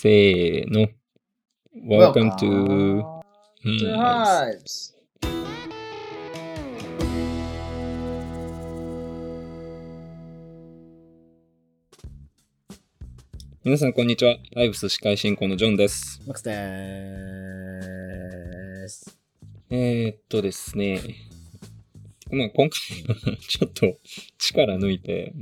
せーの。Welcome to Hives. 皆さん、こんにちは。ハイブス司会進行のジョンです。マックスでーす。えー、っとですね。まあ、今回はちょっと力抜いて、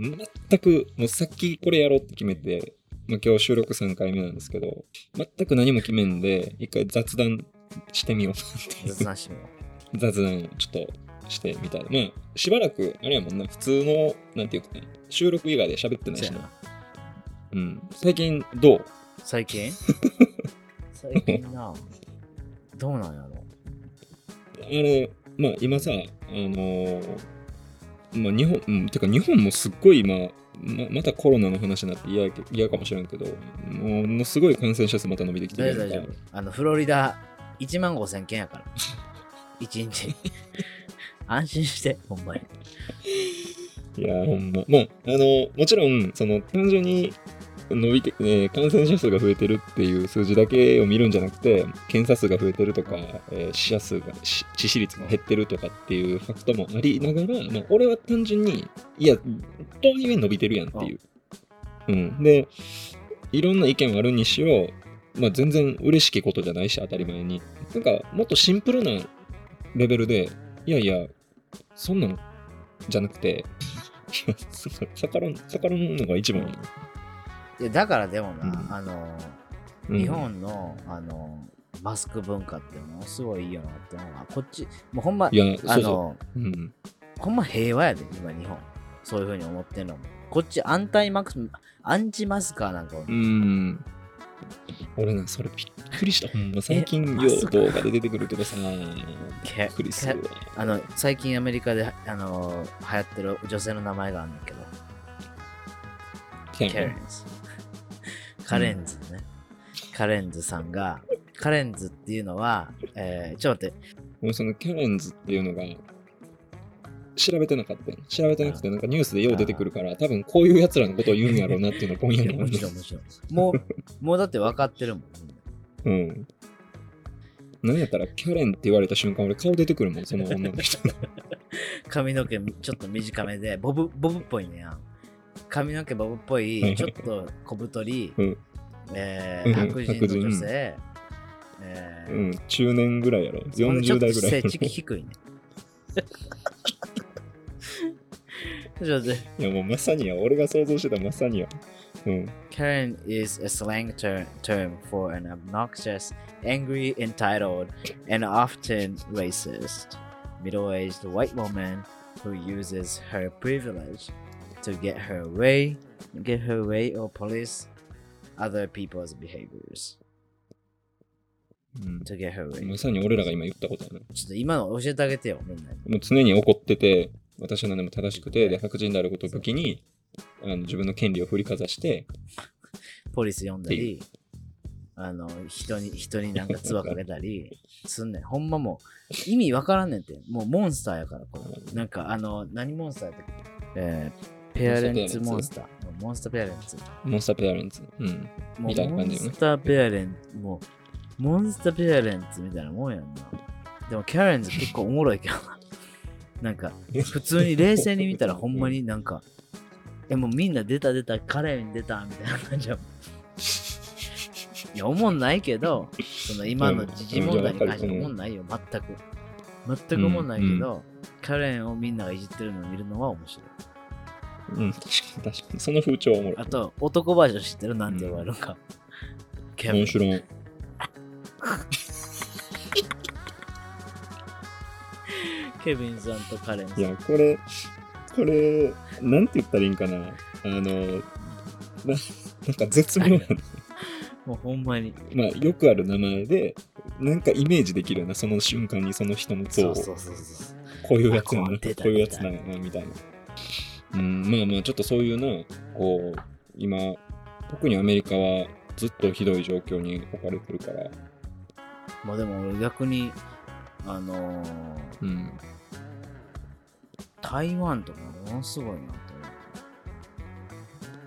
全く、もうさっきこれやろうって決めて、まあ、今日収録3回目なんですけど、全く何も決めんで、一回雑談してみようっていう雑談してみよ雑談をちょっとしてみたいな。まあ、しばらく、あれやもんな、普通の、なんていうかね、収録以外で喋ってう。ないしな。うん。最近、どう？最近？最近な、どうなんやろ？あれ、まあ今さ、あのーまあ日本、うん、てか日本もすっごい今、ままたコロナの話になって嫌嫌かもしれんけど、もうものすごい感染者数また伸びてきて大るやんか丈夫大丈夫。あの、フロリダ1万5千件やから。1日。安心して、ほんまに。いや、ほんま。まあ、あの、もちろん、その、単純に伸びて、ね、感染者数が増えてるっていう数字だけを見るんじゃなくて、検査数が増えてるとか、えー死者数が、し致死率が減ってるとかっていうファクトもありながら、まあ、俺は単純に、いや、とはいえ伸びてるやんっていう。うん。で、いろんな意見はあるにしろ、まあ、全然嬉しきことじゃないし、当たり前に。なんか、もっとシンプルなレベルで、いやいや、そんなのじゃなくて、いやそ逆らうのが一番やいや、だからでもな、うんあの、うん日本の、あの、マスク文化ってものすごいいいよなってのが、こっち、もうほんまあの、う。うん。ほんま平和やで、今日本。そういうふうに思ってんのも。こっちアンタイマックス、アンチマスカーなんかうん。俺な、それびっくりした。ほんま、最近よう動画で出てくるけどさ、びケっくりするわ。あの、最近アメリカで、あの、流行ってる女性の名前があるんだけど、ケレンズ。カレンズね。カレンズさんが、カレンズっていうのは、えー、ちょっと待って、俺そのキャレンズっていうのが、調べてなかったよ。調べてなくて、なんかニュースでよう出てくるから、多分こういう奴らのことを言うんやろうなっていうのをぼんやりもちろんもちろん。もう、もうだって分かってるもん。うん。なんやったら、キャレンって言われた瞬間、俺顔出てくるもん、その女の人の。髪の毛ちょっと短めで、ボブ、ボブっぽいねやん。髪の毛ボブっぽはいはいい、ちょっと小太り、うんえー、うん白人白人の女性、えーうん、中年ぐらいやろ。40代ぐらいちょっと背ち低いね。ちょっと待って。いや、もうまさにや、俺が想像してたまさにや。うん。 Karen is a slang ter- term for an obnoxious, angry, entitled, and often racist middle aged white woman who uses her privilege to get her way, get her way or police other people's behaviors. うん、To get her way. まさに俺らが今言ったことやな。ちょっと今の教えてあげてよ、みんなに。もう常に怒ってて、私は何でも正しくて、で、白人であることを武器に、あの自分の権利を振りかざして、ポリス呼んだり、あの、人に、人になんか唾かけたり すんねん。ほんまもう、意味わからんねんって。もうモンスターやから、これ。なんか、あの、何モンスターやったっけ？えー、ペアレンツモンスター。モンスターペアレンツ。モンスターペアレンツ。うん。みたいなモン感じよねスターペアレンツ、もう、モンスターペアレンツみたいなもんやんな。でも、キャレンズ結構おもろいけどな。なんか、普通に冷静に見たらほんまになんか、え、もうみんな出た出た、カレン出たみたいな感じやもん。いや、おもんないけど、その今の時事問題に関しておもんないよ、全く。全くおもんないけど、カレンをみんながいじってるのを見るのは面白い。うん、確かに確かに。その風潮はおもろい。あと、男バージョン知ってるなんて呼ばれるのか。ケビン面白い。ケビンさんとカレンさん。いや、これ、これ、なんて言ったらいいんかな。あの、ななんか絶妙な、もうほんまに。まあ、よくある名前で、なんかイメージできるよな、その瞬間にその人の像を。そうそうそうそう。こういうやつなんだ、こういうやつなんやな、みたいな。うん、まあまあ、ちょっとそういうな、こう、今、特にアメリカはずっとひどい状況に置かれてるから、まあでも俺逆に、あのーうん。台湾とかものすごいなと思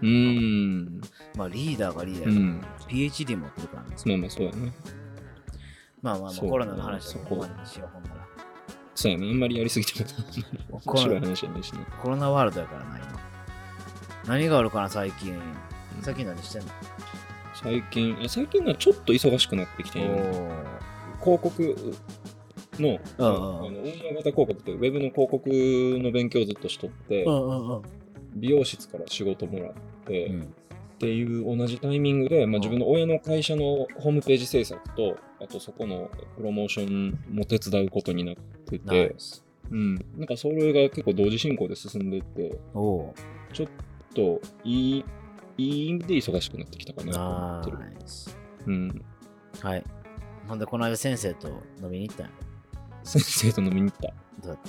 うーん。まあリーダーがリーダーうん。PhD 持ってるからね。まあまあそうやね。まあまあまあコロナの話そこはここまでにしよう。そうやね。あんまりやりすぎても面白い話じゃないしね。コロナワールドやからな、今。何があるかな、最近。最近何してんの、最近、あ最近はちょっと忙しくなってきて、広告の、のオンエア型広告って、ウェブの広告の勉強をずっとしとって。美容室から仕事もらって、うん。っていう同じタイミングで、まあ、自分の親の会社のホームページ制作と、あとそこのプロモーションも手伝うことになってナイて、ス。うん、なんかそれが結構同時進行で進んでいって、ちょっといい、いい意味で忙しくなってきたかなと思ナってる。うん。はい。ほんで、この間先生と飲みに行ったんや先生と飲みに行った。どうやっ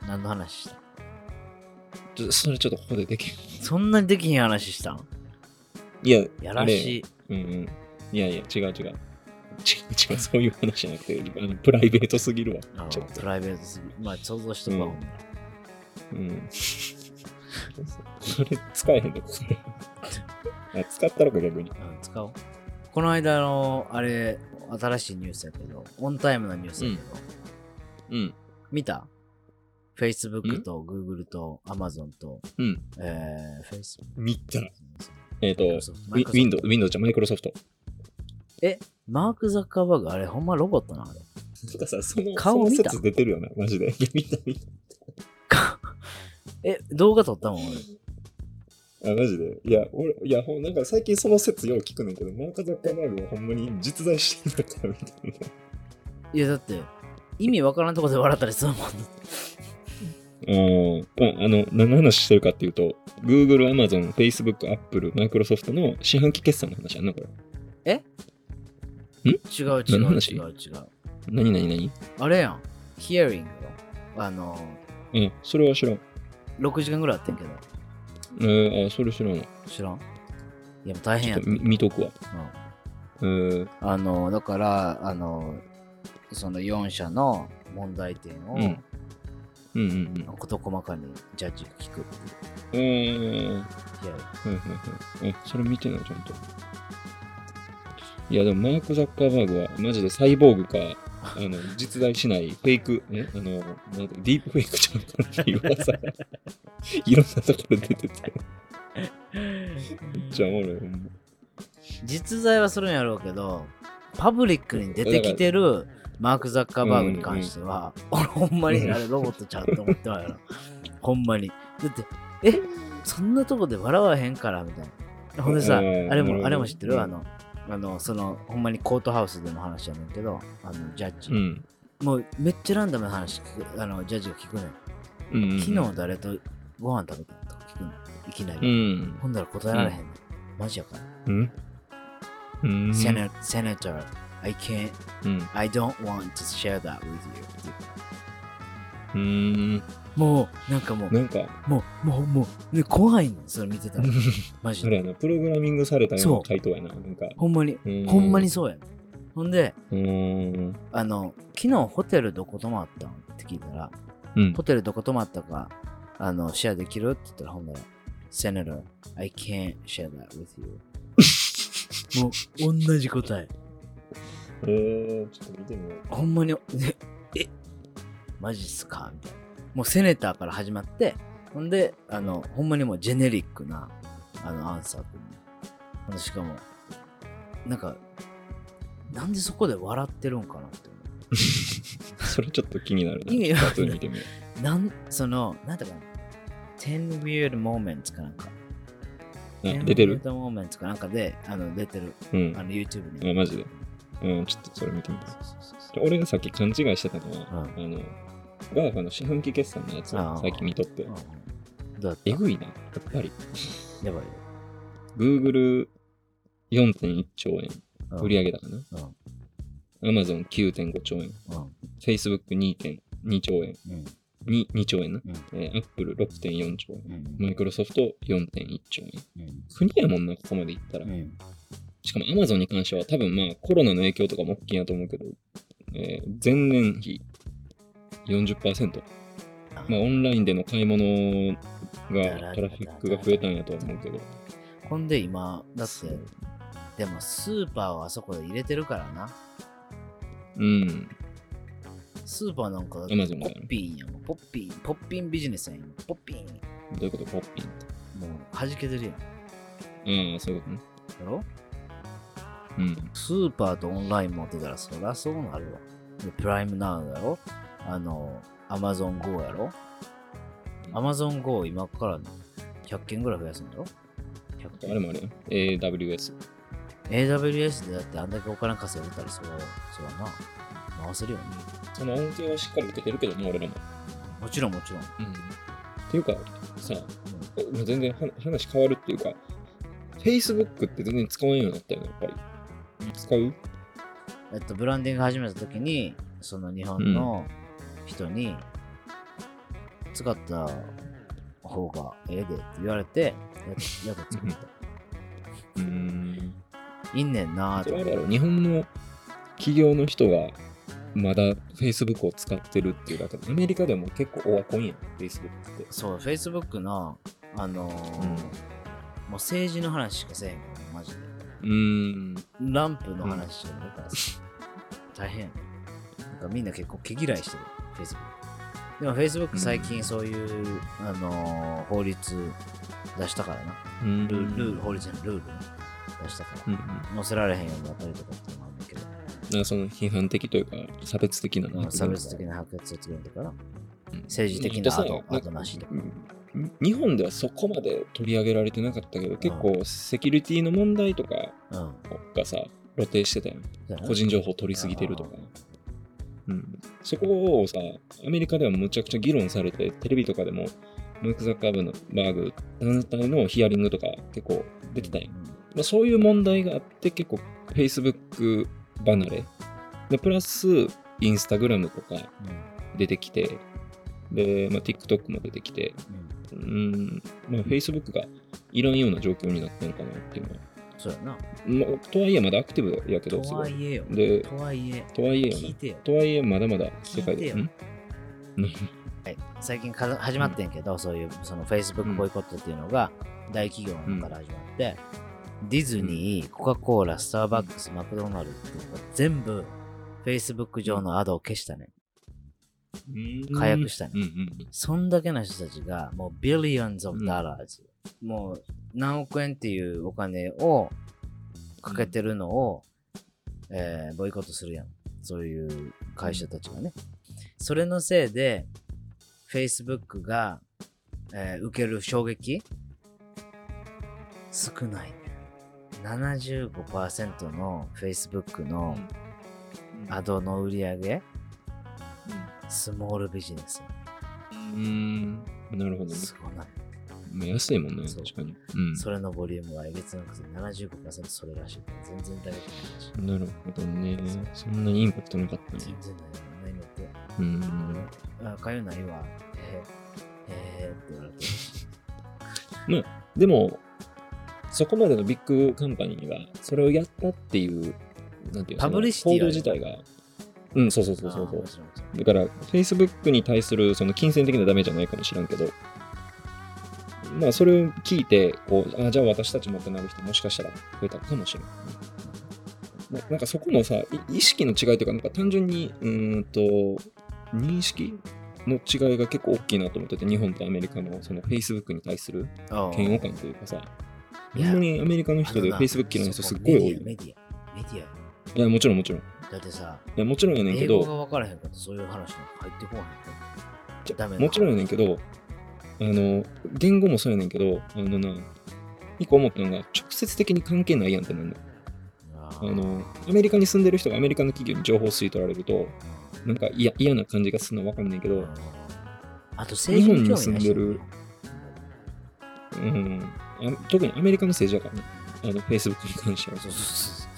た何の話した？ちょそれちょっとここでできる。そんなにできひん話したん？いや、やらしい。うんうん。いやいや、違う違う。違う違う、そういう話じゃなくて、あのプライベートすぎるわ。あちょっとプライベートすぎ。まあ、想像しとくわ、うんならうん。それ使えへんのこれ。あ使ったのか逆に。うん、使おう。この間の、あれ、新しいニュースやけど、オンタイムなニュースやけど、うん。見た ?Facebook と Google と Amazon と、うん。えー、Facebook？見た。えっ、と、Microsoft ウィ Windows、Windows じゃマイクロソフト。え、マーク・ザッカーバーグ、あれ、ほんまロボットなあれ。てかさ、その、顔見た？その説出てるよな、マジで。いや、見た見た。え、動画撮ったもん、俺。あ、マジで。いや、俺、いや、ほんなんか最近その説よう聞くねんけど、マーク・ザッカーバーグはほんまに実在してるのかみたいな。いや、だって、意味わからんとこで笑ったりするもん。うん。まあ、あの、何の話してるかっていうと、Google、Amazon、Facebook、Apple、Microsoft の四半期決算の話やんな、これ。違う違う違う違う違う。何何何？あれやん。ヒアリングよ。あの、うん、それは知らん。6時間ぐらいあってんけど。えー、あ、それ知らんわ。知らん？いや、もう大変やった。ちょっと見見とくわ。うんえー、あの、だから、あの、その4社の問題点を、うんうんうん事細かにジャッジが聞くっていう。いや、はいはいはい。え、それ見てない、ちゃんと。いや、でもマーク・ザッカーバーグはマジでサイボーグか、あの、実在しないフェイク、えあの、なんだディープフェイクちゃんかっていう噂がいろんなところで出てて。めっちゃおもろい、ほんま。実在はするんやろうけど、パブリックに出てきてるマーク・ザッカーバーグに関しては、俺ほんまにあれロボットちゃんと思ってはやろ。ほんまに。だって、え、そんなとこで笑わへんからみたいな。ほんでさ、あうんれも、あれも知ってる、うんあの、あの、その、ほんまにコートハウスでの話やねんけど、あの、ジャッジ。うん。もうめっちゃランダムな話聞く、あの、ジャッジが聞くねん。うんうんうん。昨日誰とご飯食べたとか聞くの。いきなうり。ん。ほんだら答えられへんねん。マジやから。うん。うん。Senator, Senator, I can't, うん。I don't want to share that with you. うん。もう、なんかもう、なんか、もう、もう、もう、ね、怖いねん、それ見てたら。マジで。あれやな、プログラミングされたような回答やな。なんか。ほんまに、うんほんまにそうやねん。ほんで。あの、昨日ホテルどこ泊まったんって聞いたら、うんホ。テルどこ泊まったか、あの、シェアできるって言ったら、ほんなら、Senator, I can't share that with you. もう、同じ答え。えー、ちょっと見てみよう。ほんまに、ね、え、マジっすか？みたいな。もうセネターから始まって、ほんで、あの、ほんまにもうジェネリックな、あの、アンサーくんねほんでしかも、なんか、なんでそこで笑ってるんかなって思 それちょっと気になるな。意味見てみよう。なん、その、なんだかな、10 weird moments かなんか。10出てる？weird moments かなんかで、あの、出てる、うんあ。の、YouTube に。あマジでうん、ちょっとそれ見てみて。そうそうそうそう俺がさっき勘違いしてたのは、うんあの、 GAFA の四半期決算のやつを最近見とってう、んうんどうやった？えぐいな、やっぱり。やばいよ。Google4.1 兆円、うん売上高な。うん。Amazon9.5 兆円、うん。Facebook2.2 兆円、うん。2, 2兆円な。うん。えー、Apple6.4 兆円、うん。マイクロソフト4.1兆円。うん。国やもんな、ここまでいったらう。ん。しかも Amazon に関しては多分まあコロナの影響とかも大きいなと思うけど、えー前年比40%。まあオンラインでの買い物がトラフィックが増えたんやとは思うけど。ほんで今、だってでもスーパーはあそこで入れてるからな。うん。スーパーなんかポッピンやん。ポッピン、ポッピンビジネスやん。ポッピン。どういうこと？ポッピンって。もう弾けてるやん。ああ、そういうことね。だろ？うん。スーパーとオンライン持ってたらそりゃそうなるわ。で、プライムナウだろ？あの、アマゾン GO やろ？アマゾン GO 今から100件ぐらい増やすんだろ ?100 件。あれもあれよ。AWS。AWS でだってあんだけお金稼いでたらそれは、それはな、回せるよね。その恩恵はしっかり受けてるけどね、俺らも。もちろんもちろん。うん。っていうか、さ、まあ全然は話変わるっていうか、Facebook って全然使わんようになったよね、やっぱり。使う？えっと、ブランディング始めた時に、その日本の人に、使った方がええでって言われて、や やっと作った。うーん。いんねんなぁとあれやろ、日本の企業の人がまだ Facebook を使ってるっていうだけで、アメリカでも結構オワコンやん、Facebook って。そう、Facebook の、あのーうんもう政治の話しかせえへんから、マジで。うーん。ランプの話しかないからさ、大変なんかみんな結構毛嫌いしてる、Facebook。でも Facebook 最近そういう、あのー法律出したからな。うんルール、法律じゃない、ルールね出したから。うんうん載せられへんようになったりとかっていうのもあるんだけど、なんかその批判的というか、差別的なまあ差別的な白血卒業とかな、うん政治的なさ後後なしとか。うん日本ではそこまで取り上げられてなかったけど、結構セキュリティの問題とかうん。がさ、露呈してたよ。そうやな個人情報取りすぎてるとか。うん、そこをさ、アメリカではむちゃくちゃ議論されて、テレビとかでも、マーク・ザッカーバーグ団体のヒアリングとか結構出てたんよ。まあ、そういう問題があって、結構 Facebook 離れ。で、プラス、インスタグラムとかうん。出てきて、で、まあ、TikTok も出てきて、うん。うん、まあ、Facebook がいらんような状況になったのかなっていうのは。そうやな。まあ、とはいえまだアクティブやけど、すとご。はいいえよ。で、とはいえ。とはいえよな。聞いてよ。とはいえまだまだ世界で。はい、最近か始まってんけど、そういうその Facebook ボイコットっていうのが大企業の中から始まって、ディズニー、コカ・コーラ、スターバックス、マクドナルドっていうのが全部 Facebook 上のアドを消したね。解約したねうんうんそんだけの人たちがもう billions of dollars、もう何億円っていうお金をかけてるのを、えーボイコットするやん。そういう会社たちがね。それのせいで、Facebook が、えー受ける衝撃少ない。75%の Facebook のうんアドの売り上げ、スモールビジネス。うんなるほどね。すごない。まあ安いもんね、確かに。うんそれのボリュームはえげつなくて75%それらしい全然大丈夫なるほどね。そんなにインパクトなかったね。全然ないよ何もって。うん。あ、かゆないわ。えー、えーって言われて。でも、そこまでのビッグカンパニーがそれをやったっていう、なんていうのパブリシティはその報道自体が、うん、そうそうそうそうだから、Facebook に対するその金銭的なダメじゃないかもしらんけど、まあ、それを聞いて、こう、あじゃあ私たちもってなる人もしかしたら増えたかもしれない。ななんかそこのさ、い意識の違いというか、なんか単純に、うーんと、認識の違いが結構大きいなと思ってて、日本とアメリカのその Facebook に対する嫌悪感というかさ、いやほんまにアメリカの人で Facebook 嫌いな人すっごい多いメディア、。メディア。いや、もちろんもちろん。いだってさ、や、もちろんやねんけど、英語が分からへんからそういう話入ってこないちょダメなもちろんやねんけど、あの、言語もそうやねんけど、あのな、一個思ったのが、直接的に関係ないやんってなんだよ。ああの、アメリカに住んでる人がアメリカの企業に情報を吸い取られると、なんか嫌嫌な感じがするのはわかんないけど、あと日本に住んでるうん、あ特にアメリカの政治だからね、あの、Facebook に関しては。そうそうそ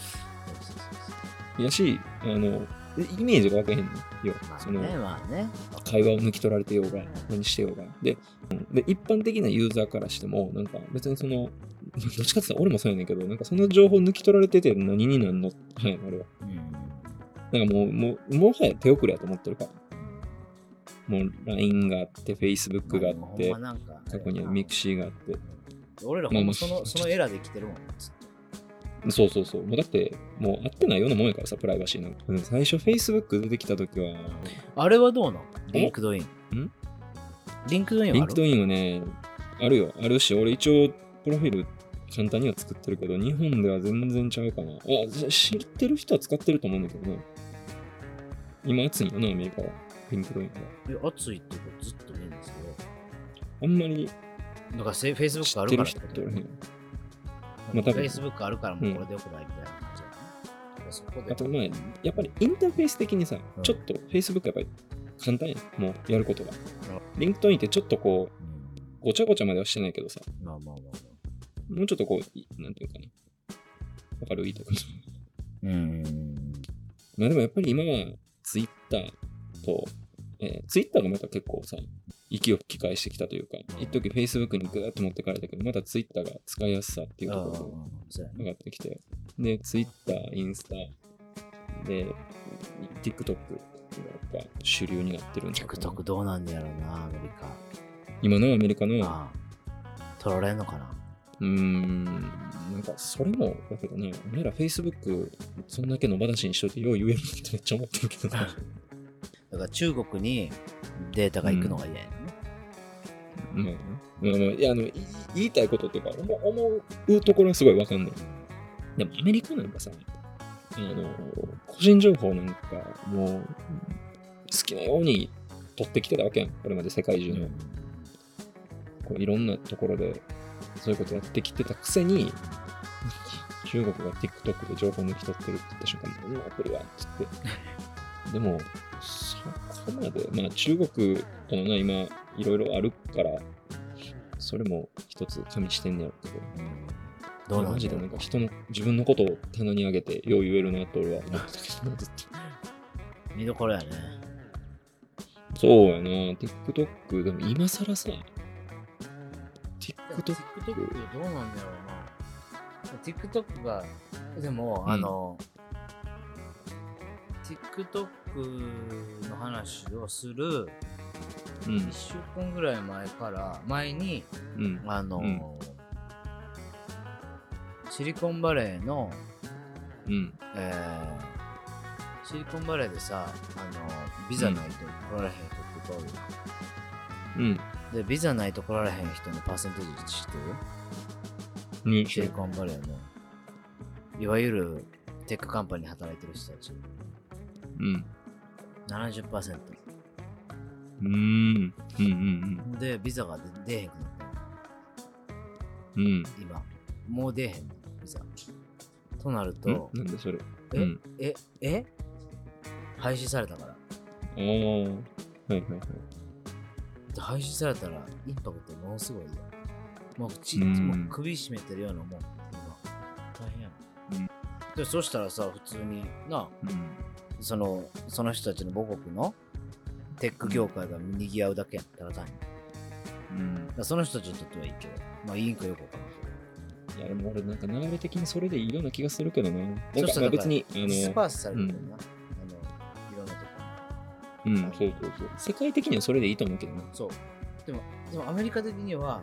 う。やし、あの、イメージがわかへんのよ。まあね、まあね。会話を抜き取られてようが、何してようが。で、うんで一般的なユーザーからしても、なんか別にその、どっちかって言ったら俺もそうやねんけど、なんかその情報抜き取られてて何になんの？はい、俺は。うん。なんかもう、もう、もはや手遅れやと思ってるから。もう LINE があって、Facebook があって過去にはミクシーがあって。俺らほんまそのそのエラーで生きてるもん。そうそうそう。もうだって、もうあってないようなもんやからさ、プライバシーなんか。うん最初 Facebook 出てきた時は、あれはどうなん？リンクドイン。ん？リンクドインはリンクドインはね、あるよ。あるし、俺一応、プロフィール簡単には作ってるけど、日本では全然ちゃうかな。あ、知ってる人は使ってると思うんだけどね。今熱いよな、アメリカは。リンクドインは。え熱いってことずっと見るんですけど。あんまりだからせ Facebook 知あるからって。まあまあ多分 Facebook あるからもうこれでよくないみたいな感じだね。そこであと、まあ、やっぱりインターフェース的にさ、うんちょっと Facebook やっぱり簡単やん。もうやることがうん。リンクドインってちょっとこう、うんごちゃごちゃまではしてないけどさ、まあまあまあまあ。もうちょっとこう、いなんていうかな。わかるいいとか。うん。まあでもやっぱり今は Twitter と、えー、Twitter がまた結構さ、息を吹き返してきたというか、うん一時 Facebook にぐーっと持ってかれたけど、また Twitter が使いやすさっていうところが上がってきて、で、Twitter、インスタ、で、TikTok がやっぱ主流になってるんだけど TikTok どうなんだやろうな、アメリカ。今のアメリカの、うああ取られんのかなーん、なんかそれもだけどな、俺ら Facebook そんだけのばだしにしといてよう言えるってめっちゃ思ってるけどな。だから中国にデータが行くのが嫌やね、まあ、まあまあ、いや、あの、い言いたいことっていうか、思思うところはすごいわかんない。でも、アメリカなんかさ、あの、個人情報なんか、もう、好きなように取ってきてたわけやん。これまで世界中の、こういろんなところで、そういうことやってきてたくせに、中国が TikTok で情報抜き取ってるって言った瞬間に、このアプリは、つって。でも、そこまで、まあ中国とのな、今、いろいろあるから、それも一つ加味してんねやろうけど、うんどうなんマジでだろうんなか人の、自分のことを棚に上げて、よう言えるなと俺は思ってたけどな、ずっと。見どころやね。そうやな、TikTok、でも今更さ、TikTok、TikTok どうなんだろうな。TikTok が、でも、うんあの、TikTok の話をするうん。1、週間ぐらい前から、前に、うん、あの、うん。シリコンバレーの、うん、えーシリコンバレーでさ、あの、ビザないと来られへん人っておるうん、で、ビザないと来られへん人のパーセンテージ知ってる？入シリコンバレーの、いわゆるテックカンパニーに働いてる人たち、うん、70%。うーん、うん、うん、で、ビザが出出へんくなったうん、うん。今。もう出へんの、ビザ。となるん？と、なんでそれ？え、うんえ、え？廃止されたから。ああ、はいはいはい。で廃止されたらインパクトものすごいよ。もうち、うんもう首絞めてるようなもん。今。大変やん。うんで、そしたらさ、普通にな、うん、その、その人たちの母国のテック業界が賑わうだけやん、ただ単に。うん。らその人たちにとってはいいけど、まあいいんかよくわからんけいや、でも俺なんか流れ的にそれでいいような気がするけどな。そうしたらまあ別に、あど。ディスパの、ースされてるな。あの、いろんなとこうん、そうそうそう。世界的にはそれでいいと思うけどな。に。そう。でも、でもアメリカ的には、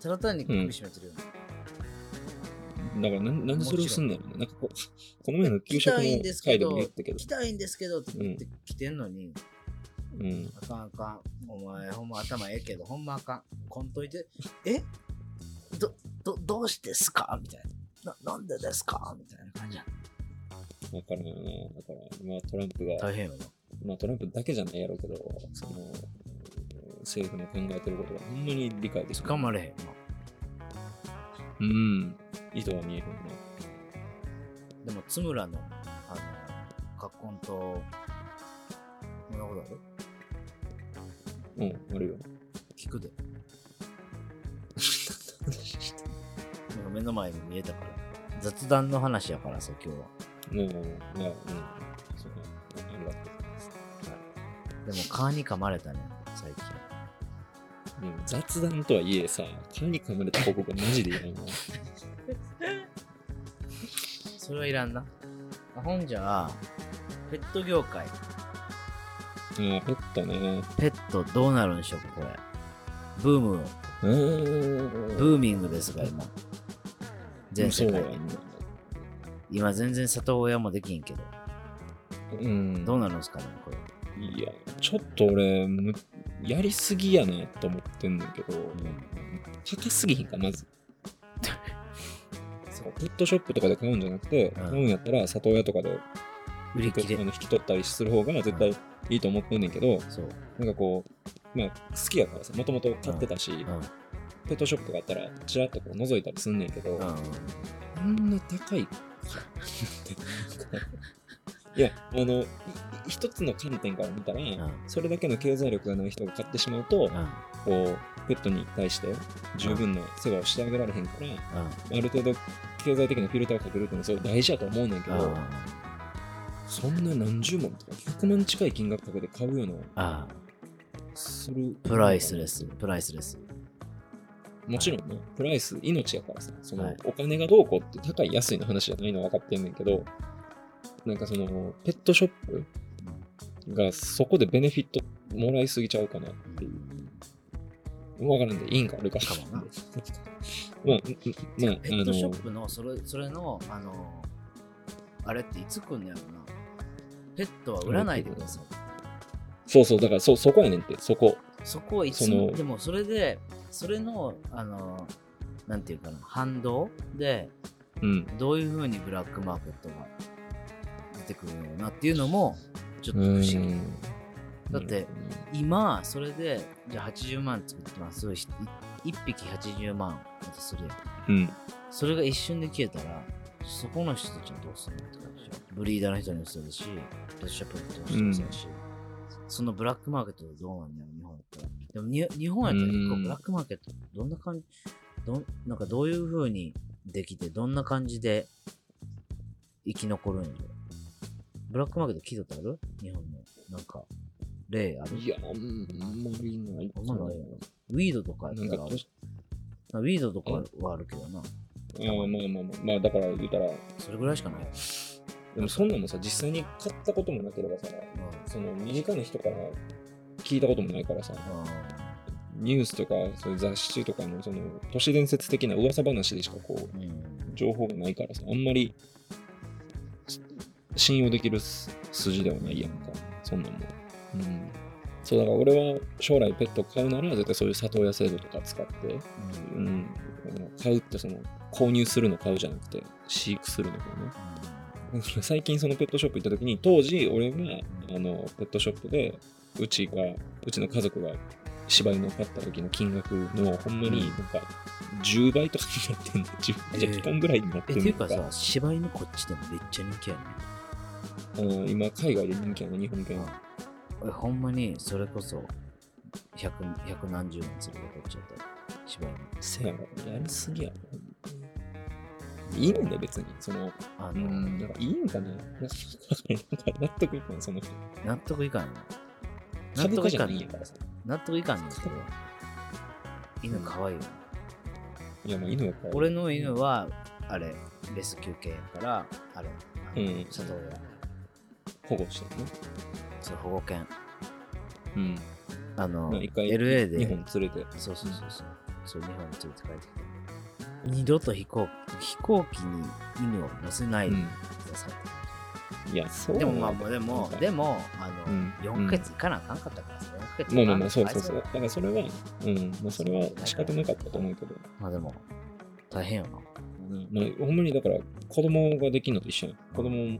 ただ単に首絞めてるよね。だからなん、なんでそれをすんだよね。なんかこう、この前の給来食のたいんでもど、言ったけど来。たいんですけどって言って来てんのに、うん。あかんあかん。お前、ほんま頭ええけど、ほんまあかん。こんといて、え？ど、ど、どうしてすか？みたいな。な、なんでですか？みたいな感じやん。わからんよな。だから、今トランプが、大変よな。まあトランプだけじゃないやろうけど、その、政府の考えてることがほんまに理解できる。頑張れへんな。うん。意図は見えるよでも、津村の、あの、葛根と、そんなことある？な。うん、あるよ。聞くで。なんか目の前に見えたから。雑談の話やからさ、今日は。もう、まあ、うん。そうね。ありがとうございます。でも、蚊に噛まれたね、最近。でも雑談とはいえさ、蚊に噛まれた報告がマジでいらんな。それはいらんな。あほんじゃあ、ペット業界。ああ、ペットね。ペットどうなるんでしょうか、これ。ブームうーん。ブーミングですが、今。全世界で。今全然里親もできんけど。うん。どうなるんですかね、これ。いや、ちょっと俺、むやりすぎやなと思ってんねんけど、高すぎひんか、まず。ペットショップとかで買うんじゃなくて、ん買うんやったら里親とかで売り切れあ。の引き取ったりする方が絶対いいと思ってんねんけど、そう。なんかこう、まあ好きやからさ、もともと買ってたし、うん。ペットショップがあったらちらっとこう覗いたりすんねんけど、うん。こんな高いいや、あの、い一つの観点から見たら、んそれだけの経済力がない人が買ってしまうと、うん。こう、ペットに対して十分な世話をしてあげられへんから、ある程度経済的なフィルターをかけるっていうのはすごい大事やと思うねんけど、うん。そんな何十万とか100万近い金額かけて買うような。する。プライスレス。プライスレス。もちろんね、プライス、命やからさ、その、はいお金がどうこうって高い安いの話じゃないのは分かってんねんけど、なんかその、ペットショップがそこでベネフィットもらいすぎちゃうかなっていう。わからんで、いいんか悪いか。かもな まあ、まあ、ペットショあップのそれそれの、あの、あれっていつ来んのやろな。ペットは売らないでください。そうそう、だからそ、そこやねんって、そこ。そこをいつそも、のでもそれで、それの、あの、なんていうかな、反動で、うん。どういうふうにブラックマーケットが出てくるなっていうのも、ちょっと不う思議。んだって、今、それで、じゃあ80万作ってます。1匹80万だとするやん。うん。それが一瞬で消えたら、そこの人たちはどうするのって感じでしょ。ブリーダーの人にもそうだし、ペットショップの人にもそうだし、そのブラックマーケットでどうなんやろ、日本やったら。でもに、日本やったら結構うんブラックマーケット、どんな感じ、どんなんかどういう風にできて、どんな感じで生き残るんやろ。ブラックマーケット聞いたことある？日本の。なんか、例ある？いや、うんあんまりないかあんまないよウィードとかやったら、ウィードとかはあるけどな。ああまあまあまあ、まあだから言うたら、それぐらいしかない。でもそんなのさ、実際に買ったこともなければさ、その身近な人から聞いたこともないからさ、ニュースとかそういう雑誌とかのその都市伝説的な噂話でしかこう。情報がないからさ、あんまりし信用できるす筋ではないやんか、そんなん。も。うん。そうだから俺は将来ペット飼うなら絶対そういう里親制度とか使って、うん、買うってその購入するの買うじゃなくて飼育するのかな。最近そのペットショップ行った時に当時俺があのペットショップでうちがうちの家族が柴犬を飼った時の金額のほんまになんか10倍とかになってんの。10若干ぐらいになってえ、んのっていうかさ、柴犬こっちでもめっちゃ人気やねうん今海外で人気なの日本犬え、ほんまにそれこそ、百、百何十万するよ、こっちだったら。柴犬。せやろやりすぎやろいいねんだよ別に。そのあの、うんなんかいいんかななんか納得いくのその納得いかんの納得いかん納得いかんねんけど。犬可愛いよ。いやまあ犬は可愛い。俺の犬は、あれ、レスキュー系やから、あれ、あのうん。里親、保護してるねそう保護犬。うん。あの、LA で、日本連れて。そうそうそうそう。そう、日本に連れて帰ってきて。二度と飛行飛行機に犬を乗せないでくださいって感いやそうじ。でもまあもうでもでも、あの、うん。4ヶ月行かなあかんかったからさ、4ヶ月まあまあまあそうかそうそうだからそれはうん。まあそれは仕方なかったと思うけど。まあでも、大変よな。まあほんまにだから子供ができるのと一緒やん。子供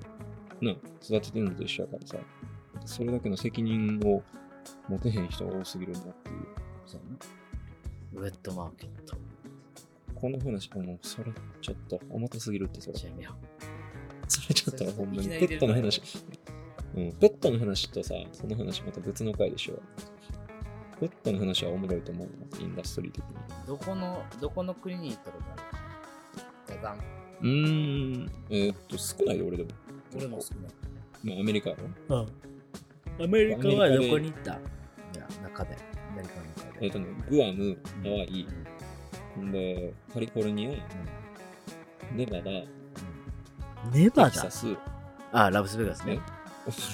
をな育ててるのと一緒やからさそれだけの責任を持てへん人が多すぎるんだっていうそうやな。ウェットマーケット。この話もうそれちょっと重たすぎるってそれ。それちょっとほんまにペットの話。うんペットの話とさその話また別の回でしょペットの話はおもろいと思うなインダストリー的に。うどこの、どこの国に行ったことある？ダダン。うーん。えーっと少ないよ俺でも俺も少ない。まあアメリカやろアメリカはどこに行った？いや、中で。アメリカの中で。えっ、とね、グアム、ハワイ、んで、カリフォルニア、ネバダ、ネバダ？テキサス、あ、ラブスベガスねね。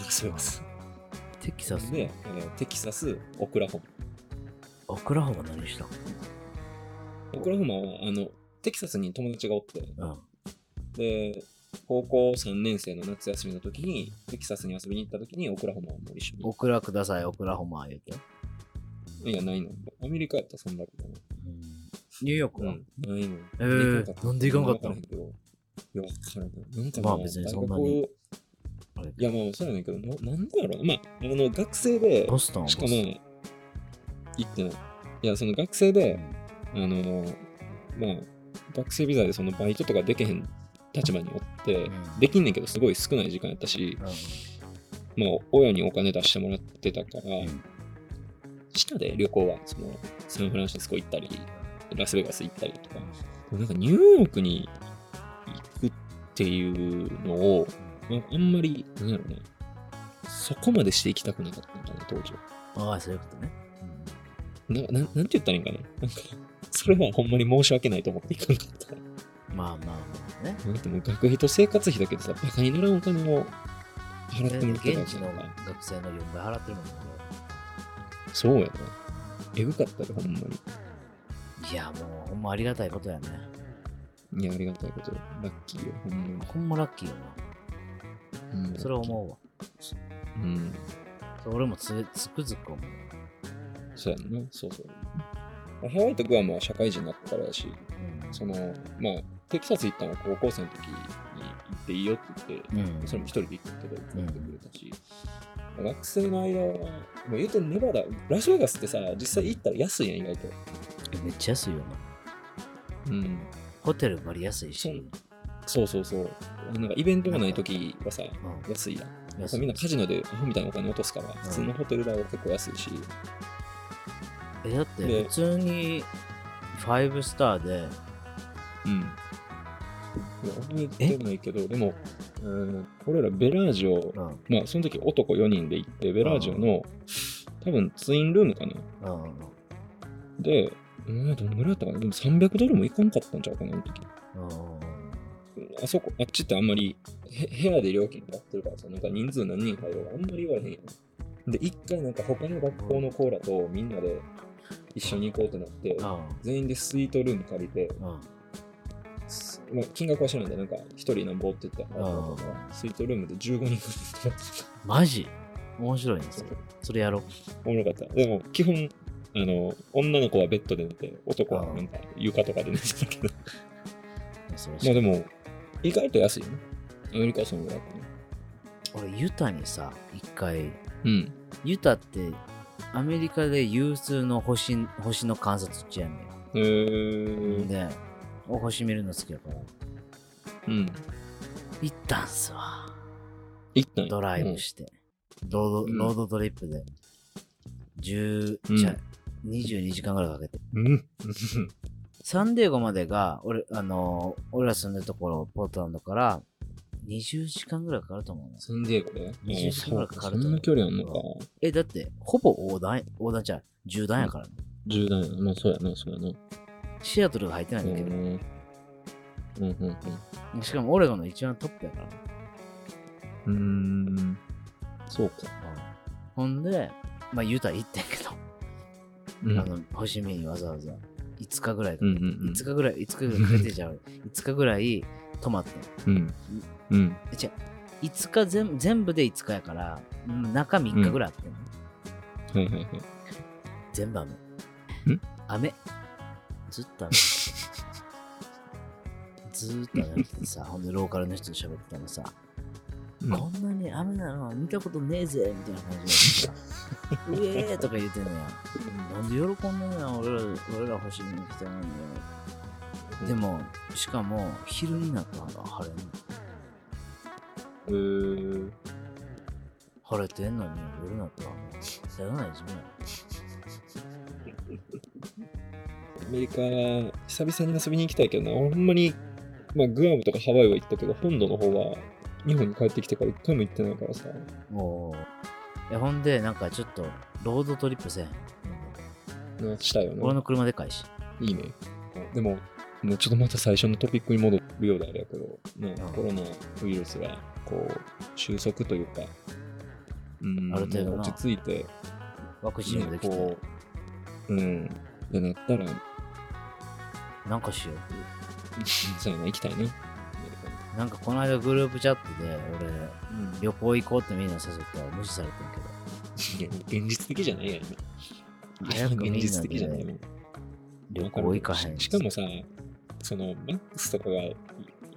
そうです。テキサス？で、えーテキサス、オクラホマ。オクラホマ何した？オクラホマは、あの、テキサスに友達がおって、うん。で、高校3年生の夏休みの時に、テキサスに遊びに行った時に、オクラホマも一緒に。オクラください、オクラホマ言うて。いや、ないの。アメリカやったらそんなことない。ニューヨークは、うん、ないの。えーなんで行かんかったの？いや、わからん。なんかまあ別にそんなにいや、まあ、そうやねんけど、ななんでやろうな。まあ、あの、学生で、ボストンはしかも行ってない。いや、その学生で、あの、まあ、学生ビザでそのバイトとかできへん立場におって、うん。できんねんけど、すごい少ない時間やったし、うん。まあ、親にお金出してもらってたから、ん。下で旅行は、その、サンフランシスコ行ったり、ラスベガス行ったりとか、なんかニューヨークに行くっていうのを、まあ、あんまり、なんやろな、そこまでして行きたくなかったんだな、当時は。ああ、そういうことね。なななんて言ったらいいんかな。なんか、それはほんまに申し訳ないと思って行かなかった。まあまあまあね。もう学費と生活費だけでさ、バカにならんお金を払ってもらってた現地の学生の4倍払ってるもんね。そうやな。えぐかったで、ほんまに。いや、もうほんまありがたいことやね。いや、ありがたいことよ。ラッキーよ、ほんまに。ほんまラッキーよほんまな。それは思うわ。うん。俺もつつくづく思う。そうやんな。そうそう。ハワイとグアムは社会人になったからやし、うんその、まあ、テキサス行ったのは高校生の時に行っていいよって言って、うんそれも一人で行ったけど、行ってくれたし、学生の間は、もう言うてネバダ、ラスベガスってさ、実際行ったら安いやん、意外と。えめっちゃ安いよな。うん。ホテルバリ安いし。そうそうそう。なんかイベントがない時はさ、うん安いやん。みんなカジノでアホみたいなお金落とすから、普通のホテル代は結構安いし、え、だってで普通に5スターで、うん。いや覚えてないけど、でも、うん、俺らベラージオ、うん。まあその？時男4人で行って、ベラージオの、多分ツインルームかな。うん。で、うん、どの？ぐらいだったかなでも300ドルもいかんかったんちゃうかな、あの？時。あそこ、あっちってあんまり部屋で料金やってるからさ、なんか人数何人入るかあんまり言われへんやん。で、一回なんか他の？学校の？コーラとみんなで一緒に行こうってなって、全員でスイートルーム借りて、うん。すまあ、金額は知らないんで、なんか一人なんぼって言ったら、うんスイートルームで15人ぐらい泊まってマジ？面白いね、それ。それやろう。た。おもろかった。でも、基本、あの、女の子はベッドで寝て、男はなんか床とかで寝てたけど。まあでも、意外と安いよね。アメリカはそのぐらいかな。俺、ユタにさ、一回、うん。ユタってアメリカで有数の星星の観察地やねへーん。で、お星見るの好きやから、うん。行ったんすわ。行ったんや？ドライブして。ロード、うんロードトリップで。10、うんじゃあ22時間ぐらいかけて。うん。うん。サンデーゴまでが、俺、あのー俺ら住んでるところ、ポートランドから、20時間ぐらいかかると思うな。サンディエゴで20時間ぐらいかかると思うあそんな距離あんのか。え、だって、ほぼ横断、横断じゃん。縦断やからね。重大な。まあそうやな、そうやな。シアトルが入ってないんだけど。うん。うんうんうん。しかもオレゴンの一番トップやからね。うーん。そうか。ほんで、まあ、ユタ行ってんけど、うん。あの、星見にわざわざ5日ぐらいかうんうんうん5日ぐらい、5日ぐらいかけてじゃん。5日ぐらい泊まってん。うん。うん。え違う、5日全全部で5日やから、うん中3日ぐらいあってんの、はいはいはい。全部雨。ん雨。ずっと雨。ずーっと雨降っててさ、ほんでローカルの人と喋ってたらさ、うんこんなに雨なの見たことねえぜみたいな感じでさ、うえーとか言ってんのよ。なんで喜んでんのよ、俺ら、俺ら星見に来たのによ。でも、しかも、昼になったら晴れんの。えー、晴れてんのに夜になったらもう、さよならいじめや。アメリカ、久々に遊びに行きたいけどな。俺ほんまに、まあグアムとかハワイは行ったけど、本土の方は日本に帰ってきてから一回も行ってないからさ。もう、いやほんで、なんかちょっと、ロードトリップせん。なしたいよな。俺の車でかいし。いいね。でも、もうちょっとまた最初のトピックに戻るようであれやけど、ねうんコロナウイルスが、こう、収束というか、うん、ある程度な落ち着いて、ワクチンもできて。ねこう、うん。でなったら、なんかしよそうやな、行きたいな。う。なんかこの間グループチャットで俺、うん旅行行こうってみんな誘ったら無視されてんけど。現実的じゃないやん、今。早く現実的じゃないもん。旅行行かへんししかもさ、その、マックスとかが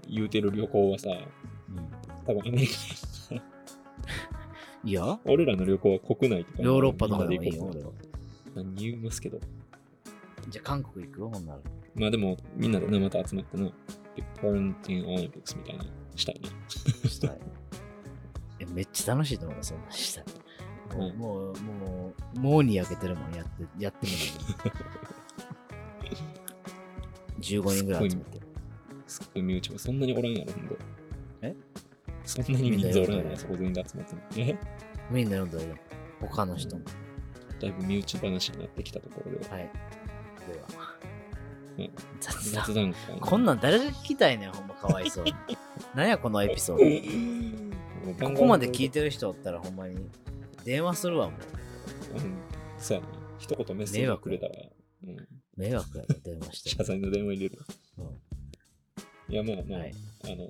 言うてる旅行はさ、うん多分アメリカいや、俺らの旅行は国内とか。ヨーロッパとかでもいいよ、何言いますけど。じゃあ韓国行く？よ、ほんなら。まあでも、みんなで生と集まってな、パレンティンオリンピックスみたいな、したいな。したい。えめっちゃ楽しいと思うな、そんなしたい。もう、うんもう、もう、もうに焼けてるもん、やって、やってみる15人ぐらい集めて。すっごい身内もそんなにおらんやろ、ほんと。え？そんなに人数おらんやろ、そこ全員で集まっても。え？みんな読んだよ。他の人も。だいぶ身内話になってきたところでは。はい。では。うん雑談雑談会。こんなん誰が聞きたいねん、ほんまかわいそうに。なんやこのエピソード。ここまで聞いてる人おったらほんまに電話するわもう。うん、そうやな。一言メッセージくれたら、うん、迷惑やろ、電話して謝。罪の電話入れる。うんいや、まあまあ、はいあの、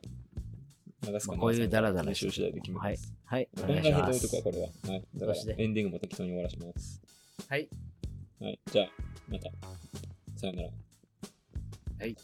流すかまあこういうダラダラ練習次第で決めはいます。。はい、おこ願いします。これは。はい。だからエンディングも適当に終わらします。はい。はい。じゃあ、また。さよなら。はい。